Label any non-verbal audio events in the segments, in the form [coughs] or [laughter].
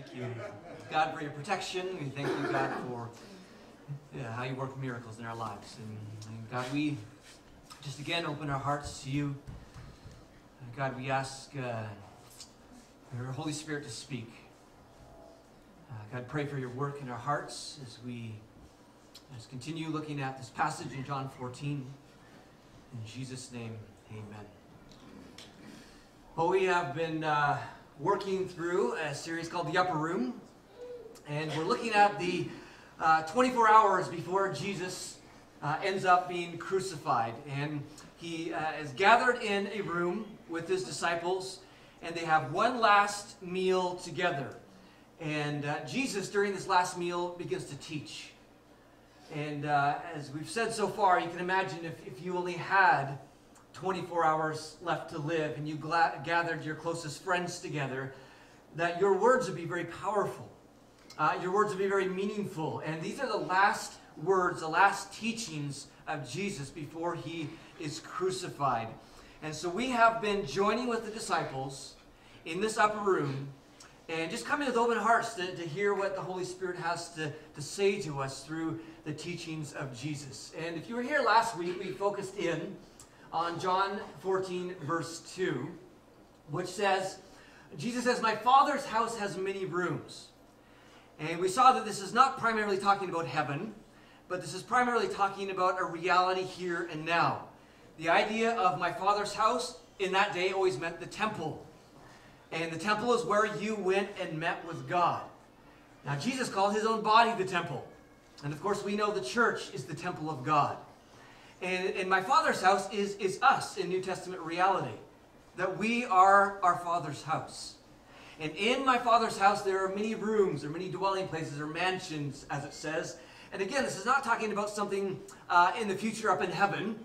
Thank you, God, for your protection. We thank you, God, for yeah, how you work miracles in our lives. And, and God, we just again open our hearts to you. Uh, God, we ask uh, your Holy Spirit to speak. Uh, God, pray for your work in our hearts as we as continue looking at this passage in John 14. In Jesus' name, amen. Well, we have been uh, working through a series called The Upper Room, and we're looking at the uh, 24 hours before Jesus uh, ends up being crucified. And he uh, is gathered in a room with his disciples, and they have one last meal together. And uh, Jesus, during this last meal, begins to teach. And uh, as we've said so far, you can imagine if, if you only had 24 hours left to live and you gathered your closest friends together, that your words would be very powerful. Uh, your words would be very meaningful. And these are the last words, the last teachings of Jesus before he is crucified. And so we have been joining with the disciples in this upper room and just coming with open hearts to, to hear what the Holy Spirit has to, to say to us through the teachings of Jesus. And if you were here last week, we focused in on John 14, verse 2, which says, Jesus says, My Father's house has many rooms. And we saw that this is not primarily talking about heaven, but this is primarily talking about a reality here and now. The idea of my Father's house in that day always meant the temple. And the temple is where you went and met with God. Now, Jesus called his own body the temple. And of course, we know the church is the temple of God. And, and my Father's house is, is us in New Testament reality, that we are our Father's house. And in my Father's house, there are many rooms, or many dwelling places, or mansions, as it says. And again, this is not talking about something uh, in the future up in heaven.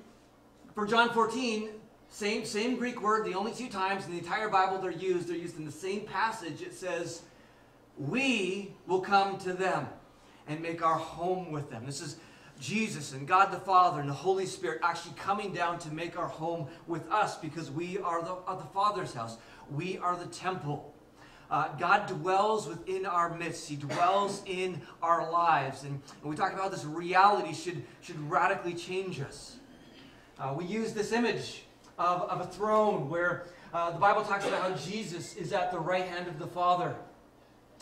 For John 14, same, same Greek word, the only two times in the entire Bible they're used, they're used in the same passage. It says, We will come to them and make our home with them. This is Jesus and God the Father and the Holy Spirit actually coming down to make our home with us because we are the, are the Father's house. We are the temple. Uh, God dwells within our midst. He dwells [coughs] in our lives. And, and we talk about this reality should, should radically change us. Uh, we use this image of, of a throne where uh, the Bible talks about how Jesus is at the right hand of the Father.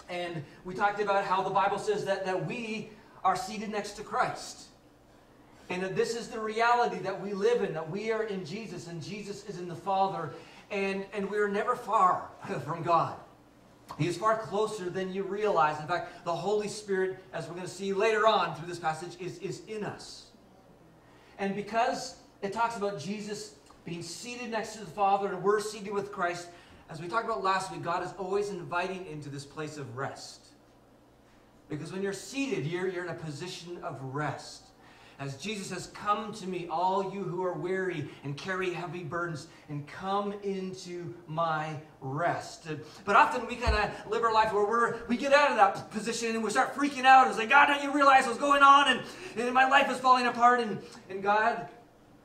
And we talked about how the Bible says that, that we are seated next to Christ. And that this is the reality that we live in, that we are in Jesus and Jesus is in the Father. And, and we are never far [laughs] from God. He is far closer than you realize. In fact, the Holy Spirit, as we're going to see later on through this passage, is, is in us. And because it talks about Jesus being seated next to the Father and we're seated with Christ, as we talked about last week, God is always inviting into this place of rest. Because when you're seated, you're, you're in a position of rest. As Jesus says, Come to me, all you who are weary and carry heavy burdens, and come into my rest. But often we kind of live our life where we're, we get out of that position and we start freaking out and say, God, don't you realize what's going on? And, and my life is falling apart. And, and God,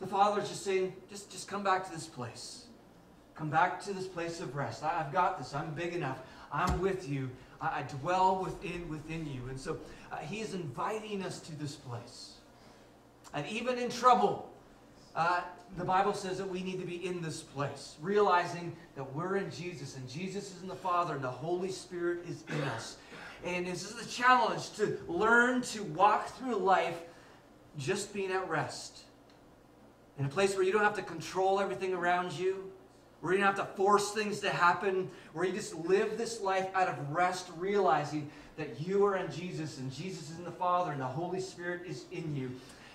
the Father, is just saying, just, just come back to this place. Come back to this place of rest. I, have got this. I'm big enough. I'm with you. I, I dwell within within you. And so uh, He is inviting us to this place. And even in trouble, uh, the Bible says that we need to be in this place, realizing that we're in Jesus and Jesus is in the Father and the Holy Spirit is in us. And this is the challenge to learn to walk through life just being at rest. In a place where you don't have to control everything around you, where you don't have to force things to happen, where you just live this life out of rest, realizing that you are in Jesus and Jesus is in the Father and the Holy Spirit is in you.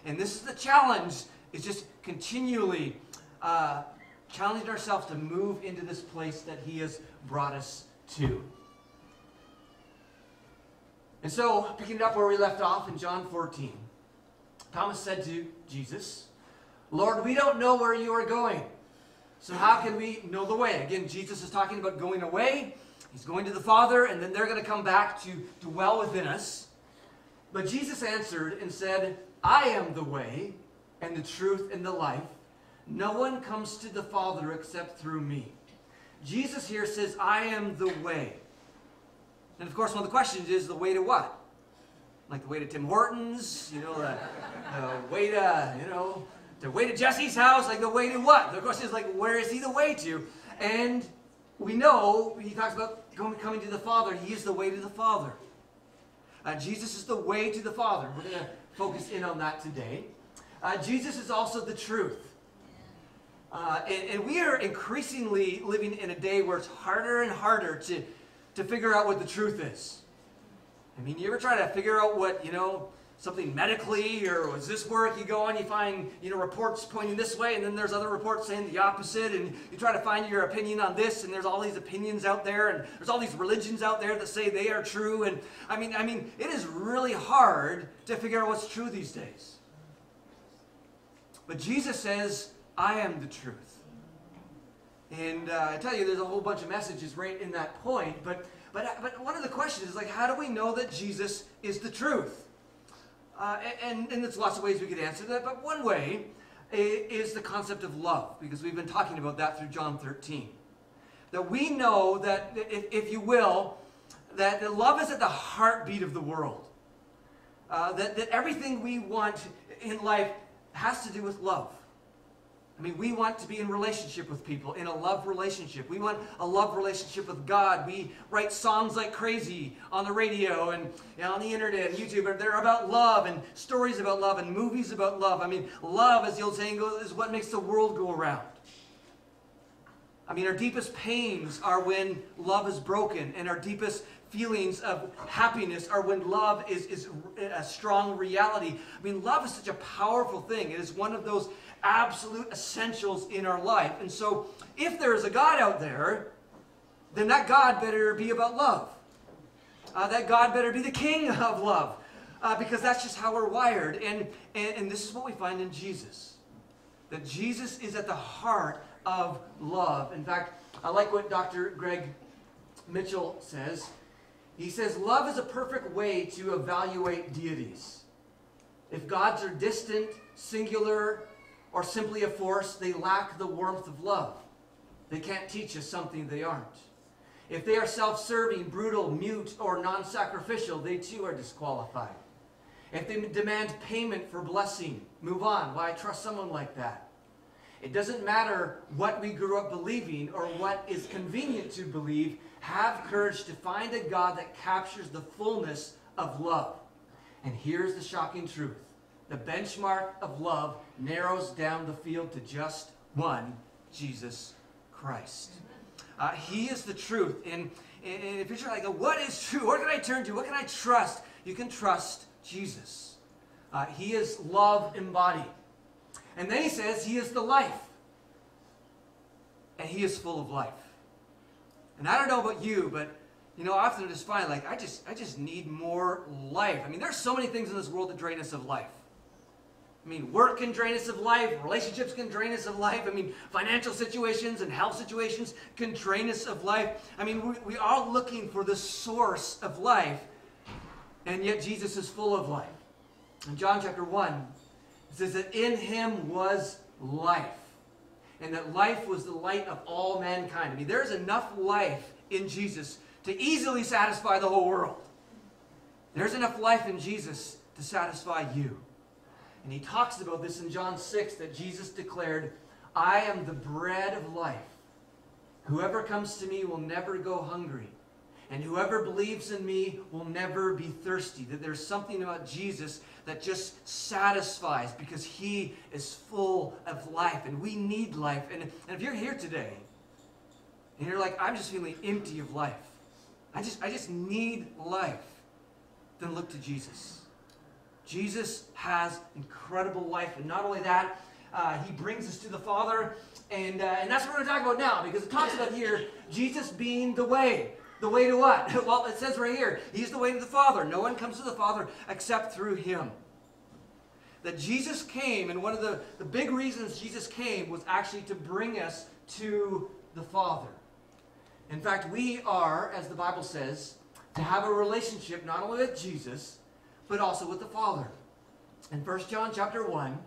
And this is the challenge, is just continually uh, challenging ourselves to move into this place that he has brought us to. And so, picking it up where we left off in John 14, Thomas said to Jesus, Lord, we don't know where you are going. So how can we know the way? Again, Jesus is talking about going away. He's going to the Father, and then they're going to come back to dwell within us. But Jesus answered and said, I am the way and the truth and the life. No one comes to the Father except through me. Jesus here says, I am the way. And of course, one of the questions is the way to what? Like the way to Tim Hortons, you know, the, the way to, you know, the way to Jesse's house, like the way to what? The question is like, where is he the way to? And we know he talks about coming to the Father. He is the way to the Father. Uh, Jesus is the way to the Father. We're going to focus in on that today. Uh, Jesus is also the truth. Uh, and, and, we are increasingly living in a day where it's harder and harder to, to figure out what the truth is. I mean, you ever try to figure out what, you know, something medically or was this work? You go on you find you know reports pointing this way and then there's other reports saying the opposite and you try to find your opinion on this and there's all these opinions out there and there's all these religions out there that say they are true and i mean i mean it is really hard to figure out what's true these days. But jesus says i am the truth. And uh, i tell you there's a whole bunch of messages right in that point but but but one of the questions is like how do we know that jesus is the truth uh, and, and there's lots of ways we could answer that, but one way is the concept of love, because we've been talking about that through John 13. That we know that, if, you will, that love is at the heartbeat of the world. Uh, that, that everything we want in life has to do with love. I mean, we want to be in relationship with people, in a love relationship. We want a love relationship with God. We write songs like crazy on the radio and, on the internet and YouTube. They're about love and stories about love and movies about love. I mean, love, as the old saying goes, is what makes the world go around. I mean, our deepest pains are when love is broken, and our deepest feelings of happiness are when love is, is a strong reality. I mean, love is such a powerful thing. It is one of those absolute essentials in our life. And so, if there is a God out there, then that God better be about love. Uh, that God better be the king [laughs] of love. Uh, because that's just how we're wired. And, and, and this is what we find in Jesus. That Jesus is at the heart of love. In fact, I like what Dr. Greg Mitchell says. He says, Love is a perfect way to evaluate deities. If gods are distant, singular, or simply a force, they lack the warmth of love. They can't teach us something they aren't. If they are self serving, brutal, mute, or non sacrificial, they too are disqualified. If they demand payment for blessing, move on. Why trust someone like that? It doesn't matter what we grew up believing or what is convenient to believe. Have courage to find a God that captures the fullness of love. And here's the shocking truth the benchmark of love narrows down the field to just one Jesus Christ. Uh, he is the truth. And, and if you're like, what is true? What can I turn to? What can I trust? You can trust Jesus. Uh, he is love embodied. And then he says he is the life. And he is full of life. And I don't know about you, but you know, often I just find like I just I just need more life. I mean, there's so many things in this world that drain us of life. I mean, work can drain us of life, relationships can drain us of life. I mean, financial situations and health situations can drain us of life. I mean, we, we are looking for the source of life, and yet Jesus is full of life. In John chapter 1, it says that in him was life, and that life was the light of all mankind. I mean, there's enough life in Jesus to easily satisfy the whole world. There's enough life in Jesus to satisfy you. And he talks about this in John 6 that Jesus declared, I am the bread of life. Whoever comes to me will never go hungry. And whoever believes in me will never be thirsty. That there's something about Jesus that just satisfies because he is full of life. And we need life. And, and if you're here today and you're like, I'm just feeling empty of life, I just, I just need life, then look to Jesus. Jesus has incredible life. And not only that, uh, he brings us to the Father. And, uh, and that's what we're going to talk about now because it talks about here Jesus being the way. The way to what? [laughs] Well, it says right here, He's the way to the Father. No one comes to the Father except through Him. That Jesus came, and one of the, the big reasons Jesus came was actually to bring us to the Father. In fact, we are, as the Bible says, to have a relationship not only with Jesus, but also with the Father. In 1 John chapter 1,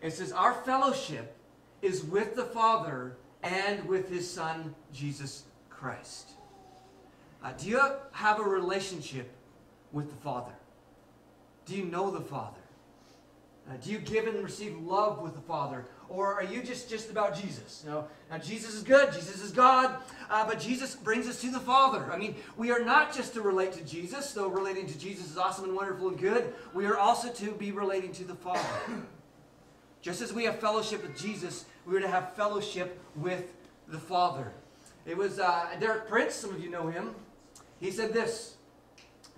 it says, Our fellowship is with the Father and with his Son, Jesus Christ. Uh, do you have a relationship with the Father? Do you know the Father? Uh, do you give and receive love with the Father? Or are you just, just about Jesus? Know, now, Jesus is good, Jesus is God, uh, but Jesus brings us to the Father. I mean, we are not just to relate to Jesus, though relating to Jesus is awesome and wonderful and good. We are also to be relating to the Father. [coughs] just as we have fellowship with Jesus, we are to have fellowship with the Father. It was uh, Derek Prince, some of you know him. He said this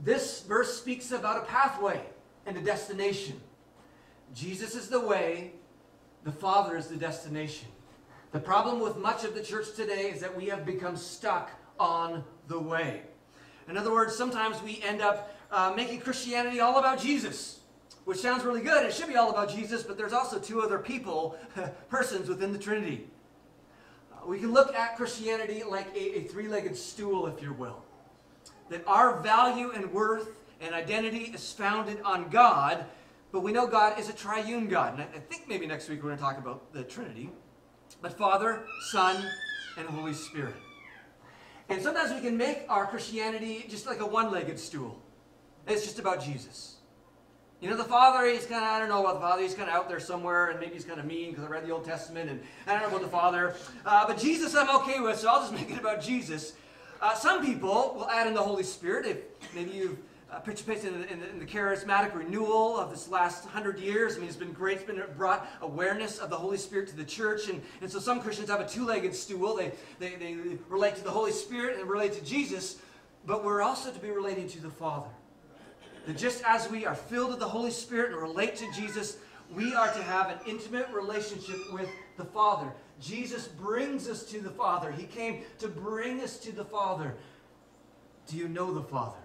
This verse speaks about a pathway and a destination. Jesus is the way, the Father is the destination. The problem with much of the church today is that we have become stuck on the way. In other words, sometimes we end up uh, making Christianity all about Jesus, which sounds really good. It should be all about Jesus, but there's also two other people, [laughs] persons within the Trinity. Uh, we can look at Christianity like a, a three legged stool, if you will. That our value and worth and identity is founded on God, but we know God is a triune God. And I think maybe next week we're going to talk about the Trinity. But Father, Son, and Holy Spirit. And sometimes we can make our Christianity just like a one legged stool. It's just about Jesus. You know, the Father, he's kind of, I don't know about the Father, he's kind of out there somewhere, and maybe he's kind of mean because I read the Old Testament, and I don't know about the Father. Uh, but Jesus I'm okay with, so I'll just [laughs] make it about Jesus. Uh, some people will add in the Holy Spirit. If maybe you've uh, participated in the, in, the, in the, charismatic renewal of this last hundred years. I mean, it's been great. It's been brought awareness of the Holy Spirit to the church. And, and so some Christians have a two-legged stool. They, they, they relate to the Holy Spirit and relate to Jesus. But we're also to be relating to the Father. That just as we are filled with the Holy Spirit and relate to Jesus, we are to have an intimate relationship with the Father. Jesus brings us to the Father. He came to bring us to the Father. Do you know the Father?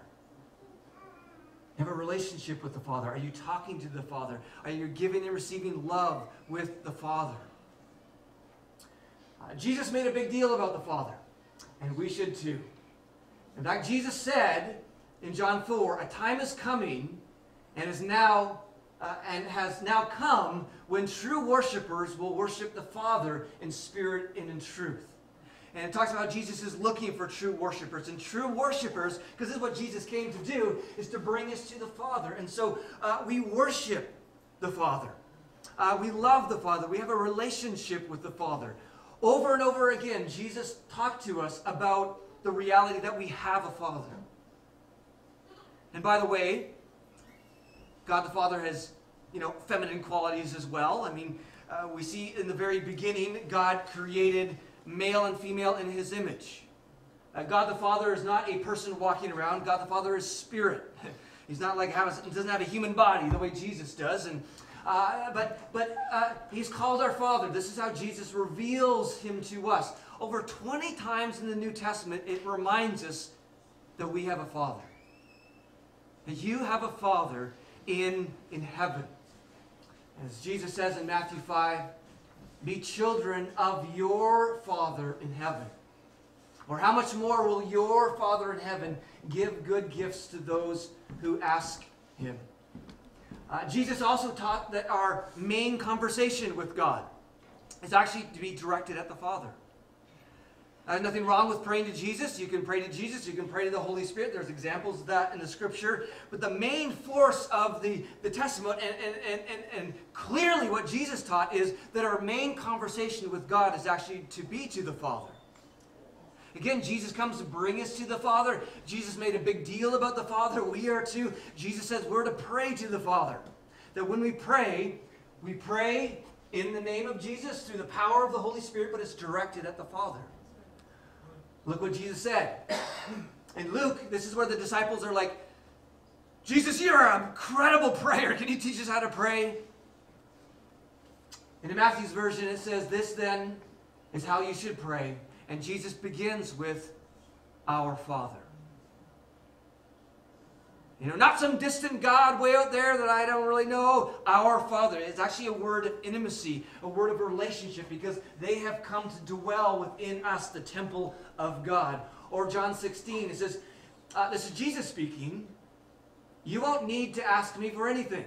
Have a relationship with the Father? Are you talking to the Father? Are you giving and receiving love with the Father? Uh, Jesus made a big deal about the Father, and we should too. In fact, Jesus said in John 4, a time is coming and is now uh, and has now come when true worshipers will worship the Father in spirit and in truth. And it talks about Jesus is looking for true worshipers. And true worshipers, because this is what Jesus came to do, is to bring us to the Father. And so uh, we worship the Father. Uh, we love the Father. We have a relationship with the Father. Over and over again, Jesus talked to us about the reality that we have a Father. And by the way, God the Father has, you know, feminine qualities as well. I mean, uh, we see in the very beginning, God created male and female in his image. Uh, God the Father is not a person walking around. God the Father is spirit. [laughs] He's not like he doesn't have a human body the way Jesus does. And uh, but but uh, he's called our Father. This is how Jesus reveals him to us. Over 20 times in the New Testament, it reminds us that we have a Father. That you have a Father in in heaven. As Jesus says in Matthew 5, be children of your Father in heaven. Or how much more will your Father in heaven give good gifts to those who ask him? Uh, Jesus also taught that our main conversation with God is actually to be directed at the Father. There's nothing wrong with praying to Jesus. You can pray to Jesus. You can pray to the Holy Spirit. There's examples of that in the Scripture. But the main force of the, the Testament, and, and, and, and, and clearly what Jesus taught, is that our main conversation with God is actually to be to the Father. Again, Jesus comes to bring us to the Father. Jesus made a big deal about the Father. We are to. Jesus says we're to pray to the Father. That when we pray, we pray in the name of Jesus through the power of the Holy Spirit, but it's directed at the Father. Look what Jesus said. [coughs] In Luke, this is where the disciples are like, Jesus, you're an incredible prayer. Can you teach us how to pray? In Matthew's version, it says, This then is how you should pray. And Jesus begins with, Our Father. You know, not some distant God way out there that I don't really know. Our Father. It's actually a word of intimacy, a word of relationship, because they have come to dwell within us, the temple of God. Or John 16, it says, uh, this is Jesus speaking. You won't need to ask me for anything.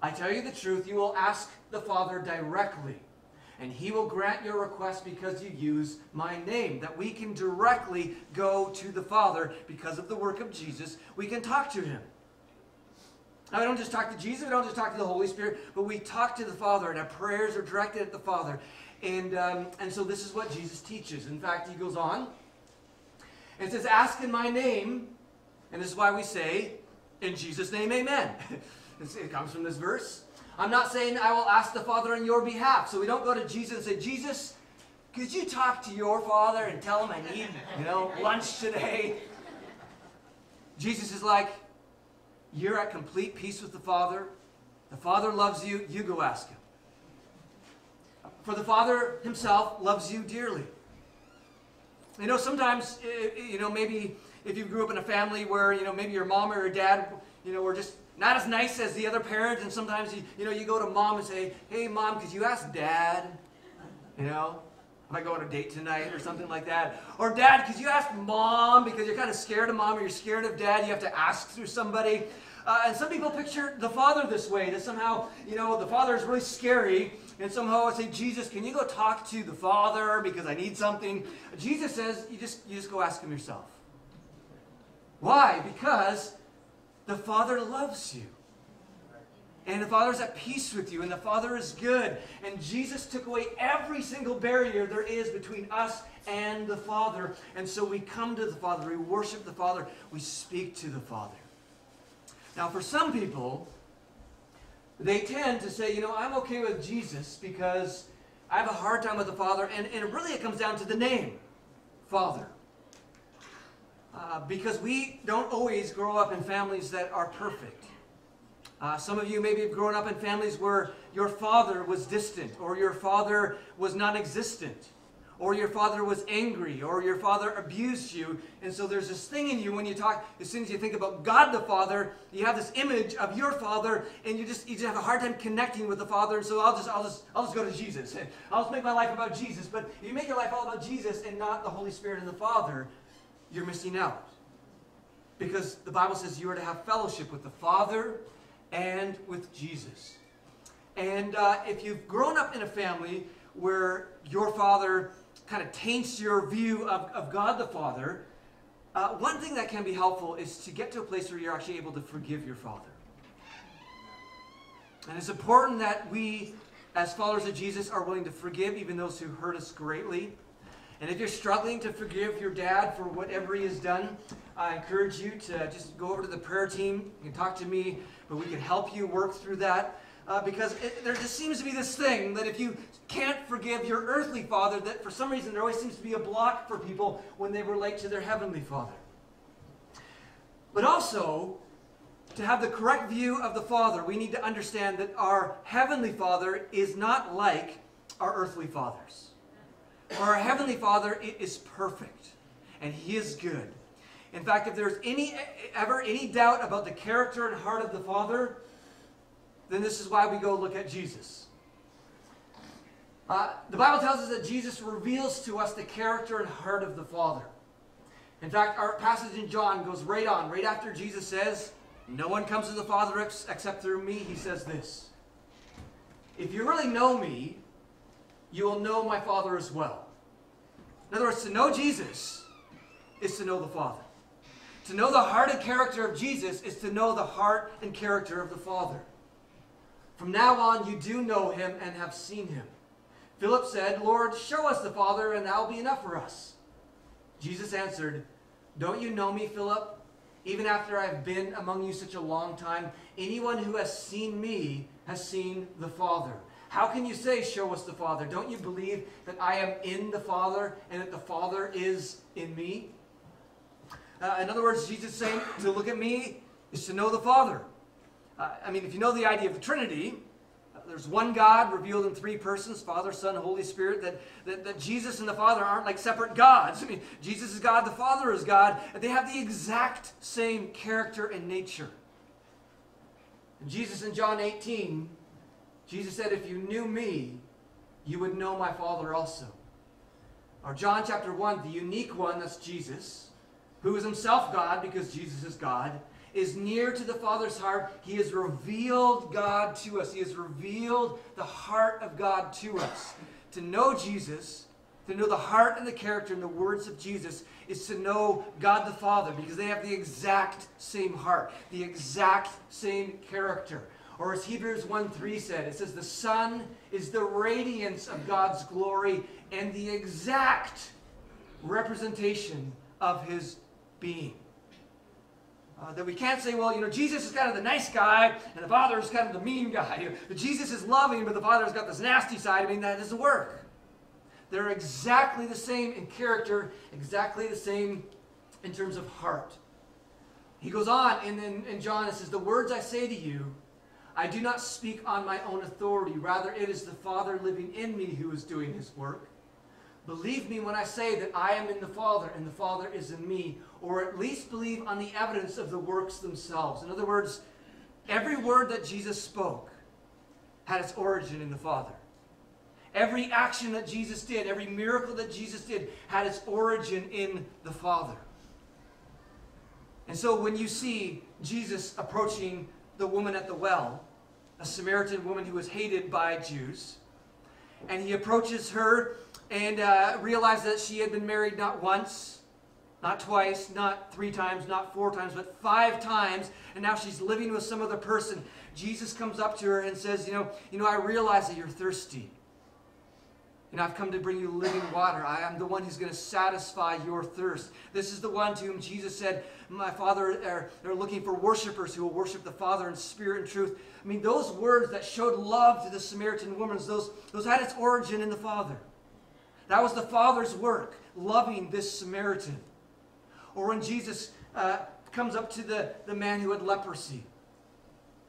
I tell you the truth, you will ask the Father directly. And he will grant your request because you use my name. That we can directly go to the Father because of the work of Jesus. We can talk to him. Now, we don't just talk to Jesus, we don't just talk to the Holy Spirit, but we talk to the Father, and our prayers are directed at the Father. And, um, and so this is what Jesus teaches. In fact, he goes on and says, Ask in my name. And this is why we say, In Jesus' name, amen. [laughs] it comes from this verse. I'm not saying I will ask the Father on your behalf. So we don't go to Jesus and say, Jesus, could you talk to your Father and tell him I need, you know, lunch today? Jesus is like, you're at complete peace with the Father. The Father loves you. You go ask him. For the Father himself loves you dearly. You know, sometimes, eh, eh, you know, maybe if you grew up in a family where, you know, maybe your mom or your dad, you know, were just not as nice as the other parent, and sometimes, you, you know, you go to mom and say, hey, mom, could you ask dad? You know, if I go on a date tonight or something like that. Or dad, could you ask mom because you're kind of scared of mom or you're scared of dad, you have to ask through somebody. Uh, and some people picture the father this way, that somehow, you know, the father is really scary, and somehow I say, Jesus, can you go talk to the father because I need something? Jesus says, you just, you just go ask him yourself. Why? Because the father loves you. And the Father is at peace with you, and the Father is good. And Jesus took away every single barrier there is between us and the Father. And so we come to the Father, we worship the Father, we speak to the Father. Now, for some people, they tend to say, you know, I'm okay with Jesus because I have a hard time with the Father, and, and really it comes down to the name, Father. Uh, because we don't always grow up in families that are perfect. Uh, some of you maybe have grown up in families where your father was distant, or your father was non existent or your father was angry, or your father abused you. And so there's this thing in you when you talk, as soon as you think about God the Father, you have this image of your father, and you just you just have a hard time connecting with the Father. And so I'll just I'll just I'll just go to Jesus. [laughs] I'll just make my life about Jesus. But you make your life all about Jesus and not the Holy Spirit and the Father, you're missing out. Because the Bible says you are to have fellowship with the Father and with Jesus. And uh, if you've grown up in a family where your father kind of taints your view of, of God the Father, uh, one thing that can be helpful is to get to a place where you're actually able to forgive your Father. And it's important that we, as followers of Jesus, are willing to forgive even those who hurt us greatly. And if you're struggling to forgive your dad for whatever he has done, I encourage you to just go over to the prayer team. You can talk to me, but we can help you work through that uh, because it, there just seems to be this thing that if you can't forgive your earthly father, that for some reason there always seems to be a block for people when they relate to their heavenly father. But also, to have the correct view of the Father, we need to understand that our heavenly Father is not like our earthly fathers. For our heavenly Father is perfect, and He is good. In fact, if there's any ever any doubt about the character and heart of the Father, then this is why we go look at Jesus. Uh, the Bible tells us that Jesus reveals to us the character and heart of the Father. In fact, our passage in John goes right on. Right after Jesus says, No one comes to the Father ex except through me, he says this If you really know me, you will know my Father as well. In other words, to know Jesus is to know the Father. To know the heart and character of Jesus is to know the heart and character of the Father. From now on, you do know him and have seen him. Philip said, Lord, show us the Father, and that will be enough for us. Jesus answered, Don't you know me, Philip? Even after I have been among you such a long time, anyone who has seen me has seen the Father. How can you say, Show us the Father? Don't you believe that I am in the Father and that the Father is in me? Uh, in other words, Jesus saying, To look at me is to know the Father. Uh, I mean, if you know the idea of the Trinity, uh, there's one God revealed in three persons Father, Son, Holy Spirit. That, that, that Jesus and the Father aren't like separate gods. [laughs] I mean, Jesus is God, the Father is God. and They have the exact same character and nature. And Jesus in John 18, Jesus said, If you knew me, you would know my Father also. Or John chapter 1, the unique one, that's Jesus, who is himself God because Jesus is God is near to the Father's heart. He has revealed God to us. He has revealed the heart of God to us. to know Jesus, to know the heart and the character and the words of Jesus, is to know God the Father because they have the exact same heart, the exact same character. Or as Hebrews 1 3 said, it says, The son is the radiance of God's glory and the exact representation of his being. Uh, that we can't say, well, you know, Jesus is kind of the nice guy and the Father is kind of the mean guy. [laughs] Jesus is loving, but the Father's got this nasty side. I mean, that doesn't work. They're exactly the same in character, exactly the same in terms of heart. He goes on in, in, in John, it says, The words I say to you, I do not speak on my own authority. Rather, it is the Father living in me who is doing his work. Believe me when I say that I am in the Father and the Father is in me, or at least believe on the evidence of the works themselves. In other words, every word that Jesus spoke had its origin in the Father. Every action that Jesus did, every miracle that Jesus did, had its origin in the Father. And so when you see Jesus approaching the woman at the well, a Samaritan woman who was hated by Jews, and he approaches her and uh, realizes that she had been married not once, not twice, not three times, not four times, but five times, and now she's living with some other person. Jesus comes up to her and says, "You know, you know, I realize that you're thirsty." And I've come to bring you living water. I am the one who's going to satisfy your thirst. This is the one to whom Jesus said, My Father, are, are looking for worshipers who will worship the Father in spirit and truth. I mean, those words that showed love to the Samaritan woman, those, those had its origin in the Father. That was the Father's work, loving this Samaritan. Or when Jesus uh, comes up to the, the man who had leprosy,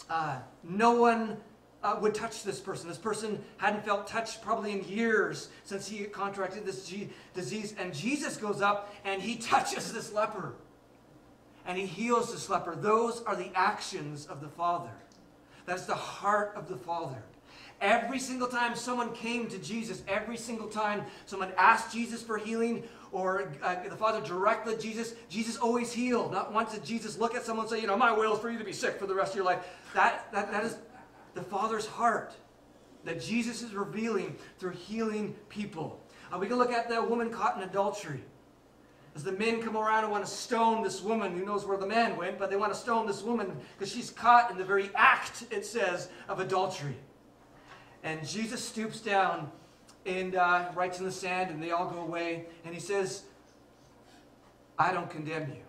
uh, no one uh, would touch this person. This person hadn't felt touched probably in years since he contracted this G- disease. And Jesus goes up and he [laughs] touches this leper. And he heals this leper. Those are the actions of the Father. That's the heart of the Father. Every single time someone came to Jesus, every single time someone asked Jesus for healing, or uh, the Father directed Jesus, Jesus always healed. Not once did Jesus look at someone and say, you know, my will is for you to be sick for the rest of your life. That, that, that is the Father's heart that Jesus is revealing through healing people. Uh, we can look at the woman caught in adultery. As the men come around and want to stone this woman, who knows where the man went, but they want to stone this woman because she's caught in the very act, it says, of adultery. And Jesus stoops down and uh, writes in the sand, and they all go away. And he says, I don't condemn you.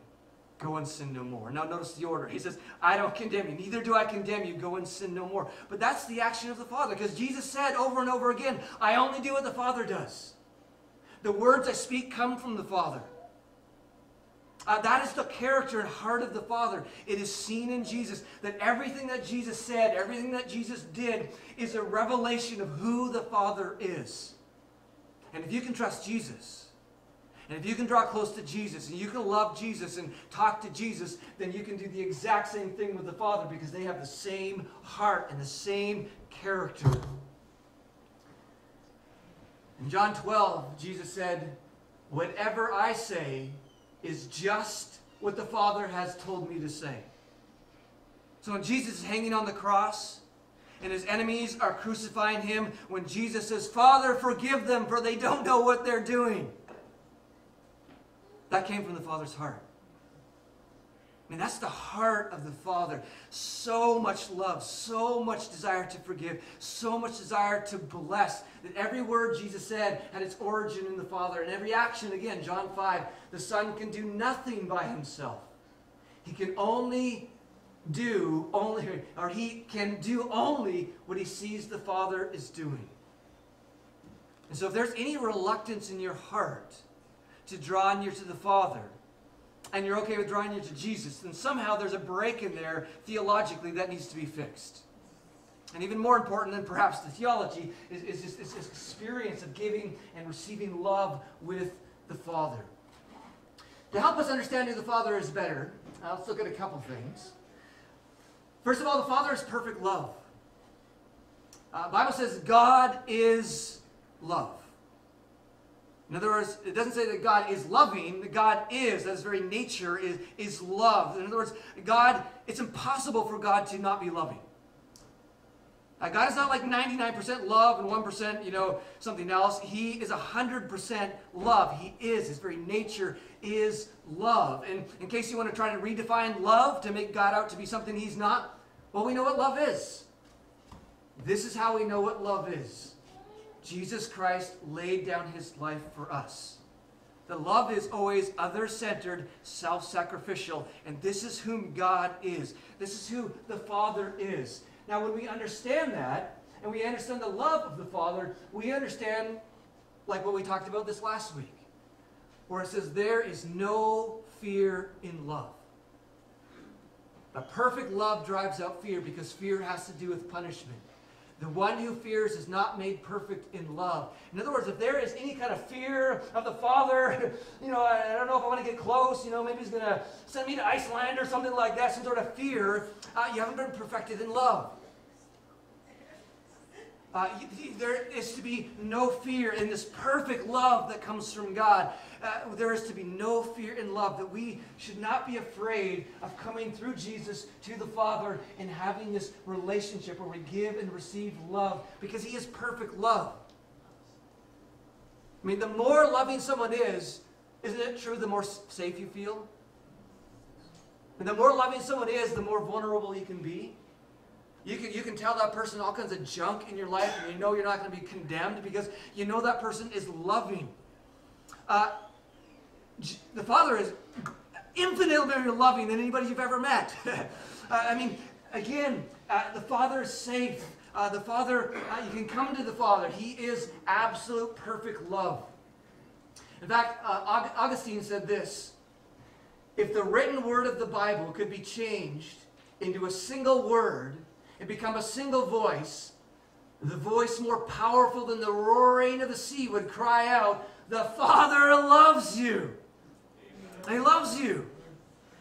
Go and sin no more. Now notice the order. He says, I don't condemn you. Neither do I condemn you. Go and sin no more. But that's the action of the Father. Because Jesus said over and over again, I only do what the Father does. The words I speak come from the Father. Uh, that is the character and heart of the Father. It is seen in Jesus that everything that Jesus said, everything that Jesus did, is a revelation of who the Father is. And if you can trust Jesus, and if you can draw close to Jesus and you can love Jesus and talk to Jesus, then you can do the exact same thing with the Father because they have the same heart and the same character. In John 12, Jesus said, Whatever I say is just what the Father has told me to say. So when Jesus is hanging on the cross, and his enemies are crucifying him, when Jesus says, Father, forgive them, for they don't know what they're doing. That came from the Father's heart. I mean, that's the heart of the Father. So much love, so much desire to forgive, so much desire to bless. That every word Jesus said had its origin in the Father. And every action, again, John 5, the Son can do nothing by himself. He can only do only, or he can do only what he sees the Father is doing. And so if there's any reluctance in your heart, to draw near to the Father, and you're okay with drawing near to Jesus, then somehow there's a break in there theologically that needs to be fixed. And even more important than perhaps the theology is, is this, this experience of giving and receiving love with the Father. To help us understand who the Father is better, uh, let's look at a couple things. First of all, the Father is perfect love. Uh, Bible says God is love. In other words, it doesn't say that God is loving, that God is, that his very nature is, is love. In other words, God, it's impossible for God to not be loving. Uh, God is not like 99% love and 1%, you know, something else. He is 100% love. He is. His very nature is love. And in case you want to try to redefine love to make God out to be something he's not, well, we know what love is. This is how we know what love is. Jesus Christ laid down his life for us. The love is always other centered, self sacrificial. And this is whom God is. This is who the Father is. Now, when we understand that, and we understand the love of the Father, we understand, like what we talked about this last week, where it says, There is no fear in love. A perfect love drives out fear because fear has to do with punishment. The one who fears is not made perfect in love. In other words, if there is any kind of fear of the Father, [laughs] you know, I, don't know if I want to get close, you know, maybe he's going to send me to Iceland or something like that, some sort of fear, uh, you haven't been perfected in love. Uh, there is to be no fear in this perfect love that comes from God. Uh, there is to be no fear in love, that we should not be afraid of coming through Jesus to the Father and having this relationship where we give and receive love because He is perfect love. I mean, the more loving someone is, isn't it true, the more safe you feel? And the more loving someone is, the more vulnerable you can be. You can, you can tell that person all kinds of junk in your life, and you know you're not going to be condemned because you know that person is loving. Uh, the Father is infinitely more loving than anybody you've ever met. [laughs] uh, I mean, again, uh, the Father is safe. Uh, the Father, uh, you can come to the Father. He is absolute perfect love. In fact, uh, Augustine said this If the written word of the Bible could be changed into a single word, and become a single voice, the voice more powerful than the roaring of the sea would cry out, The Father loves you. You.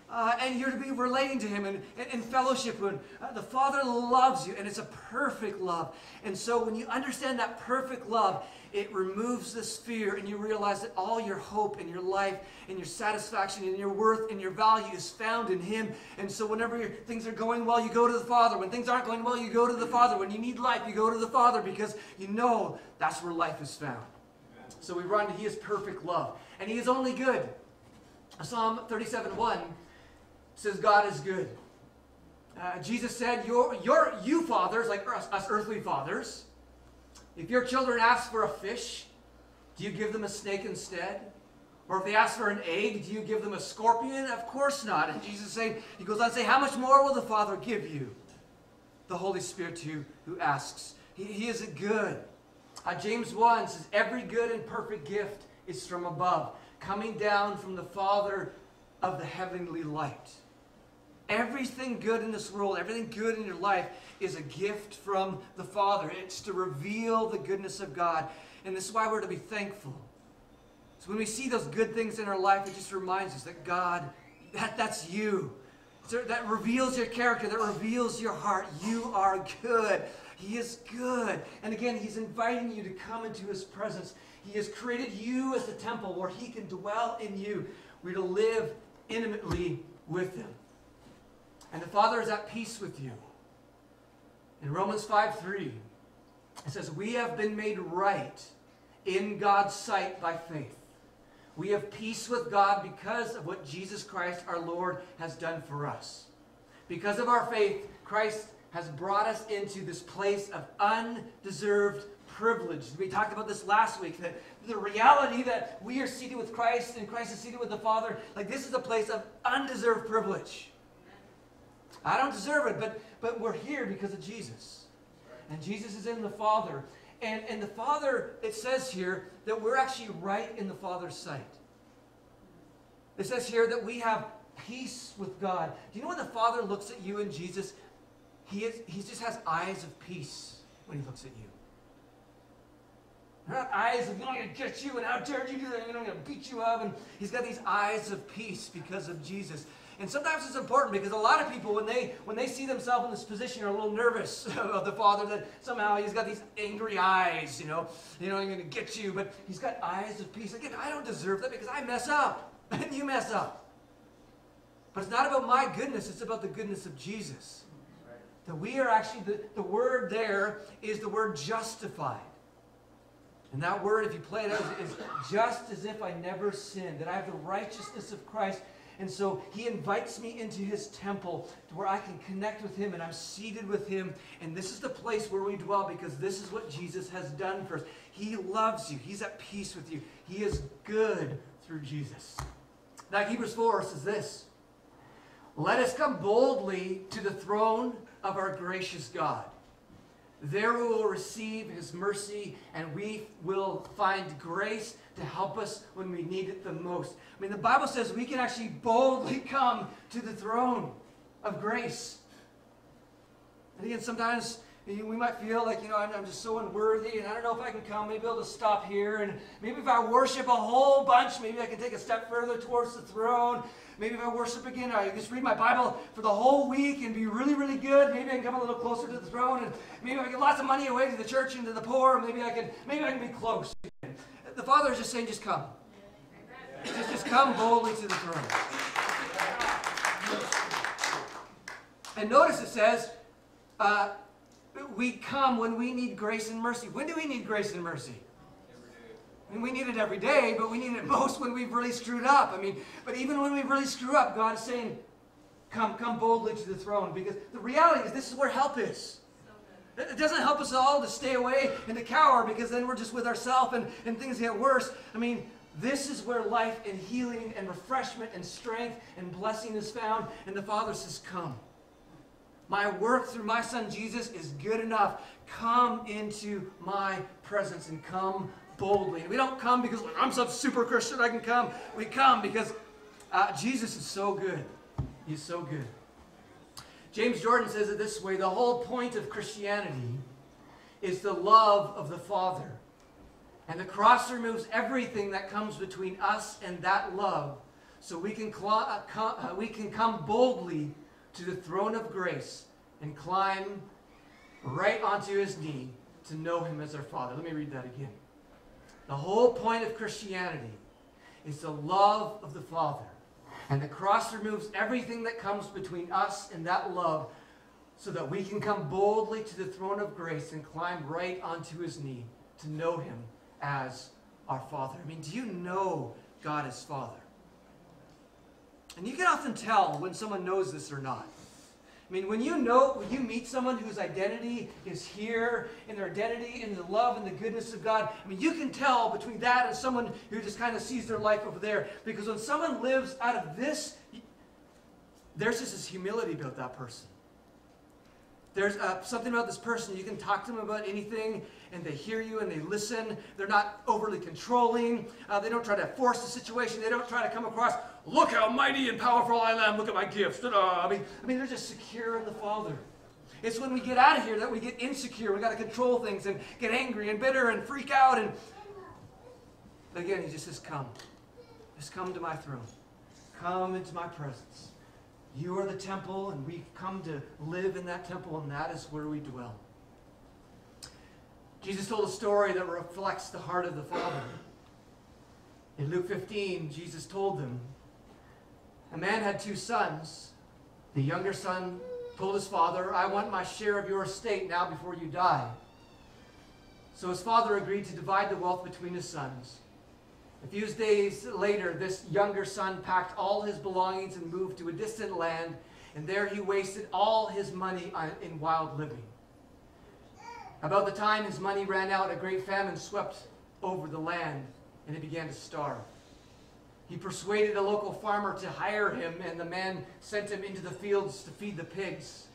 Uh, and you're to be relating to him in, in, fellowship. Uh, the Father loves you, and it's a perfect love. And so, when you understand that perfect love, it removes this fear, and you realize that all your hope and your life, and your satisfaction, and your worth, and your value is found in Him. And so, whenever things are going well, you go to the Father. When things aren't going well, you go to the Father. When you need life, you go to the Father because you know that's where life is found. So we run to He is perfect love, and He is only good. Psalm 37 1 says God is good. Uh, Jesus said, your, your, you fathers, like us, us earthly fathers, if your children ask for a fish, do you give them a snake instead? Or if they ask for an egg, do you give them a scorpion? Of course not. And Jesus saying, he goes on to say, how much more will the Father give you? The Holy Spirit to who asks. He, he is good. Uh, James 1 says, every good and perfect gift is from above, coming down from the Father of the heavenly light. Everything good in this world, everything good in your life is a gift from the Father. It's to reveal the goodness of God. And this is why we're to be thankful. So when we see those good things in our life, it just reminds us that God, that, that's you. That reveals your character, that reveals your heart. You are good. He is good. And again, He's inviting you to come into His presence. He has created you as the temple where He can dwell in you. We're to live intimately with Him. And the Father is at peace with you. In Romans 5 3, it says, We have been made right in God's sight by faith. We have peace with God because of what Jesus Christ our Lord has done for us. Because of our faith, Christ has brought us into this place of undeserved privilege. We talked about this last week that the reality that we are seated with Christ and Christ is seated with the Father, like this is a place of undeserved privilege. I don't deserve it, but, but we're here because of Jesus. And Jesus is in the Father. And, and the Father, it says here that we're actually right in the Father's sight. It says here that we have peace with God. Do you know when the Father looks at you and Jesus, he, is, he just has eyes of peace when he looks at you. Not eyes of, you know, I'm going to get you, and how dare you do that, you know, I'm going to beat you up. And he's got these eyes of peace because of Jesus. And sometimes it's important because a lot of people, when they when they see themselves in this position, are a little nervous [laughs] of the Father that somehow he's got these angry eyes, you know, you know, I'm going to get you, but he's got eyes of peace. Again, I don't deserve that because I mess up, and [laughs] you mess up. But it's not about my goodness; it's about the goodness of Jesus. that we are actually, the, the word there is the word justified. And that word, if you play it out, is, just as if I never sinned, that I have the righteousness of Christ. And so he invites me into his temple to where I can connect with him and I'm seated with him. And this is the place where we dwell because this is what Jesus has done for us. He loves you, he's at peace with you, he is good through Jesus. Now, Hebrews 4 says this Let us come boldly to the throne of our gracious God. There we will receive his mercy and we will find grace to help us when we need it the most. I mean, the Bible says we can actually boldly [laughs] come to the throne of grace. And again, sometimes we might feel like, you know, I'm, just so unworthy and I don't know if I can come. Maybe I'll just stop here. And maybe if I worship a whole bunch, maybe I can take a step further towards the throne. Maybe if I worship again, I just read my Bible for the whole week and be really, really good. Maybe I can come a little closer to the throne, and maybe I get lots of money away to the church and to the poor. Maybe I can, maybe I can be close. The Father is just saying, just come. Just, just come boldly to the throne. And notice it says, uh, we come when we need grace and mercy. When do we need grace and mercy? I mean, we need it every day, but we need it [laughs] most when we've really screwed up. I mean, but even when we really screw up, God is saying, come, come boldly to the throne. Because the reality is this is where help is. It doesn't help us all to stay away and to cower because then we're just with ourselves and, and things get worse. I mean, this is where life and healing and refreshment and strength and blessing is found. And the Father says, Come. My work through my Son Jesus is good enough. Come into my presence and come boldly. we don't come because I'm some super Christian, I can come. We come because uh, Jesus is so good. He's so good. James Jordan says it this way the whole point of Christianity is the love of the Father. And the cross removes everything that comes between us and that love so we can, uh, uh, we can come boldly to the throne of grace and climb right onto his knee to know him as our Father. Let me read that again. The whole point of Christianity is the love of the Father. And the cross removes everything that comes between us and that love so that we can come boldly to the throne of grace and climb right onto his knee to know him as our Father. I mean, do you know God as Father? And you can often tell when someone knows this or not. I mean, when you know, when you meet someone whose identity is here, and their identity in the love and the goodness of God, I mean, you can tell between that and someone who just kind of sees their life over there. Because when someone lives out of this, there's just this humility about that person. There's uh, something about this person, you can talk to them about anything, and they hear you and they listen. They're not overly controlling. Uh, they don't try to force the situation. They don't try to come across, look how mighty and powerful I am. Look at my gifts. I mean, I mean, they're just secure in the Father. It's when we get out of here that we get insecure. We got to control things and get angry and bitter and freak out. And again, he just says, "Come, just come to my throne. Come into my presence. You are the temple, and we've come to live in that temple, and that is where we dwell." Jesus told a story that reflects the heart of the Father. In Luke 15, Jesus told them, A man had two sons. The younger son told his father, I want my share of your estate now before you die. So his father agreed to divide the wealth between his sons. A few days later, this younger son packed all his belongings and moved to a distant land, and there he wasted all his money in wild living. About the time his money ran out, a great famine swept over the land, and it began to starve. He persuaded a local farmer to hire him, and the man sent him into the fields to feed the pigs.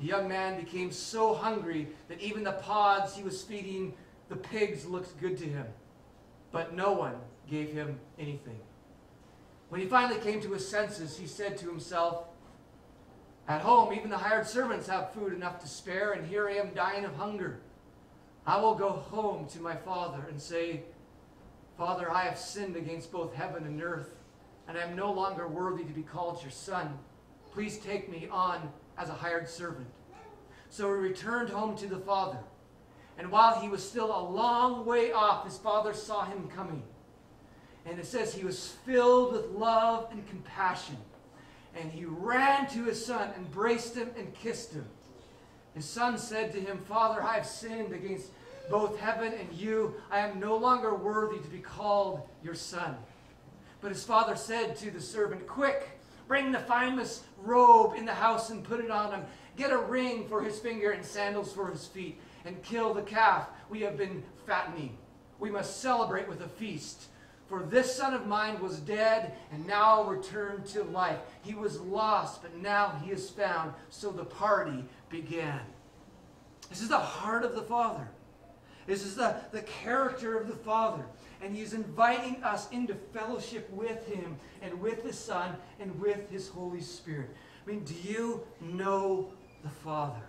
The young man became so hungry that even the pods he was feeding the pigs looked good to him. But no one gave him anything. When he finally came to his senses, he said to himself, at home, even the hired servants have food enough to spare, and here I am dying of hunger. I will go home to my father and say, Father, I have sinned against both heaven and earth, and I am no longer worthy to be called your son. Please take me on as a hired servant. So he returned home to the father. And while he was still a long way off, his father saw him coming. And it says he was filled with love and compassion and he ran to his son, embraced him, and kissed him. His son said to him, Father, I have sinned against both heaven and you. I am no longer worthy to be called your son. But his father said to the servant, Quick, bring the finest robe in the house and put it on him. Get a ring for his finger and sandals for his feet, and kill the calf we have been fattening. We must celebrate with a feast. For this son of mine was dead and now returned to life. He was lost, but now he is found. So the party began. This is the heart of the Father. This is the, the character of the Father. And he's inviting us into fellowship with him and with the Son and with his Holy Spirit. I mean, do you know the Father?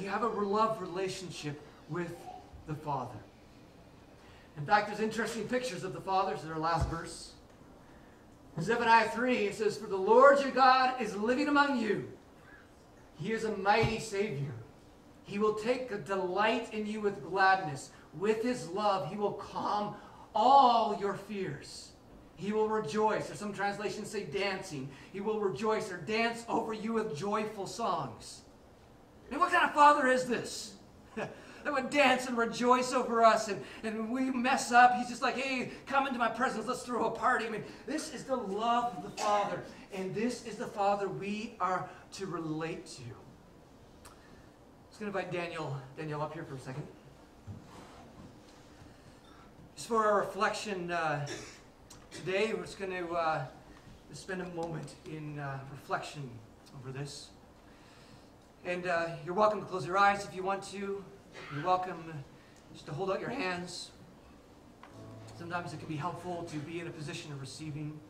You have a love relationship with the Father? In fact, there's interesting pictures of the fathers in our last verse. In Zephaniah 3, it says, For the Lord your God is living among you. He is a mighty Savior. He will take a delight in you with gladness. With his love, he will calm all your fears. He will rejoice, or some translations say dancing. He will rejoice or dance over you with joyful songs. And what kind of father is this? [laughs] that would dance and rejoice over us. And, and we mess up. He's just like, hey, come into my presence. Let's throw a party. I mean, this is the love of the Father. And this is the Father we are to relate to. I was going to invite Daniel, Daniel up here for a second. Just for our reflection uh, today, we're just going to uh, spend a moment in uh, reflection over this. And uh, you're welcome to close your eyes if you want to. You're welcome just to hold out your hands. Sometimes it can be helpful to be in a position of receiving.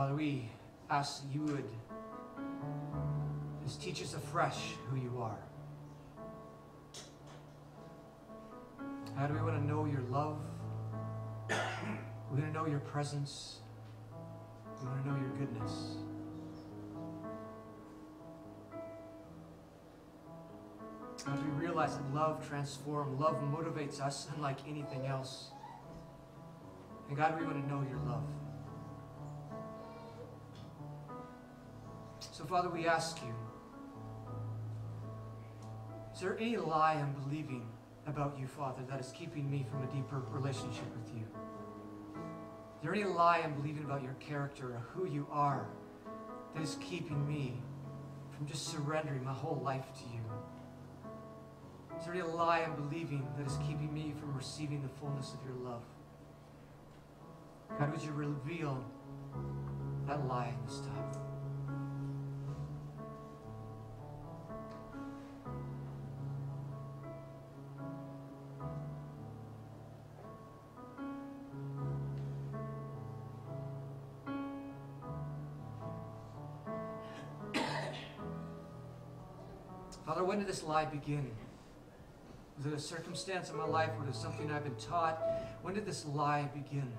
Father, we ask that you would just teach us afresh who you are. How do we want to know your love? We want to know your presence. We want to know your goodness. As we realize that love transforms, love motivates us unlike anything else. And God, we want to know your love. So, Father, we ask you is there any lie I'm believing about you, Father, that is keeping me from a deeper relationship with you? Is there any lie I'm believing about your character or who you are that is keeping me from just surrendering my whole life to you? Is there any lie I'm believing that is keeping me from receiving the fullness of your love? God, would you reveal that lie in this time? When did this lie begin? Was it a circumstance in my life or was it something I've been taught? When did this lie begin?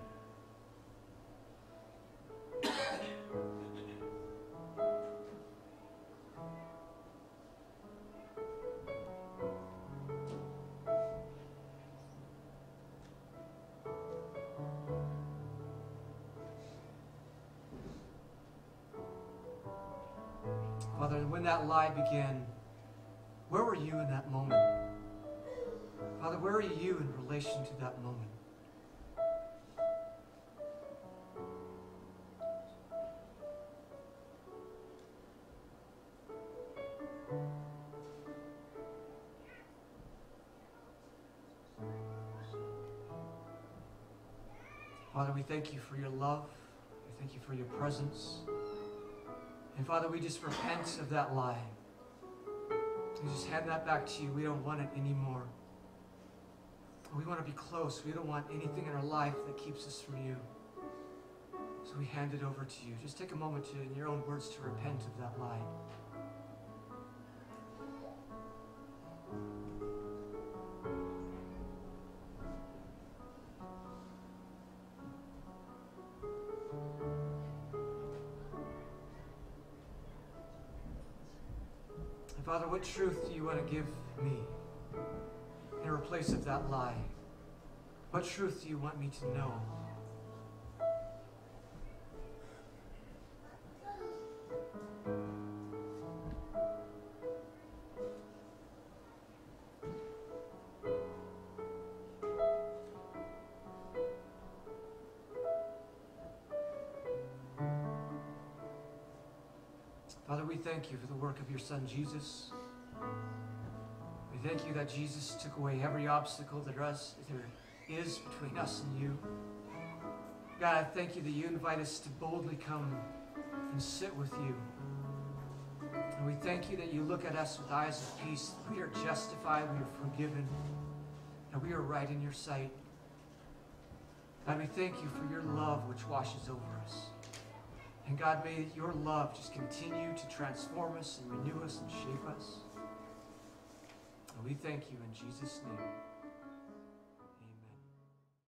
Father, when that lie began, Father, we thank you for your love. We thank you for your presence. And Father, we just repent of that lie. We just hand that back to you. We don't want it anymore. We want to be close. We don't want anything in our life that keeps us from you. So we hand it over to you. Just take a moment to, in your own words, to repent of that lie. Father, what truth do you want to give me in replace of that lie? What truth do you want me to know? Work of your Son Jesus. We thank you that Jesus took away every obstacle that us, there is between us and you. God, I thank you that you invite us to boldly come and sit with you. And we thank you that you look at us with eyes of peace. We are justified, we are forgiven, and we are right in your sight. God, we thank you for your love which washes over. And God, may your love just continue to transform us and renew us and shape us. And we thank you in Jesus' name.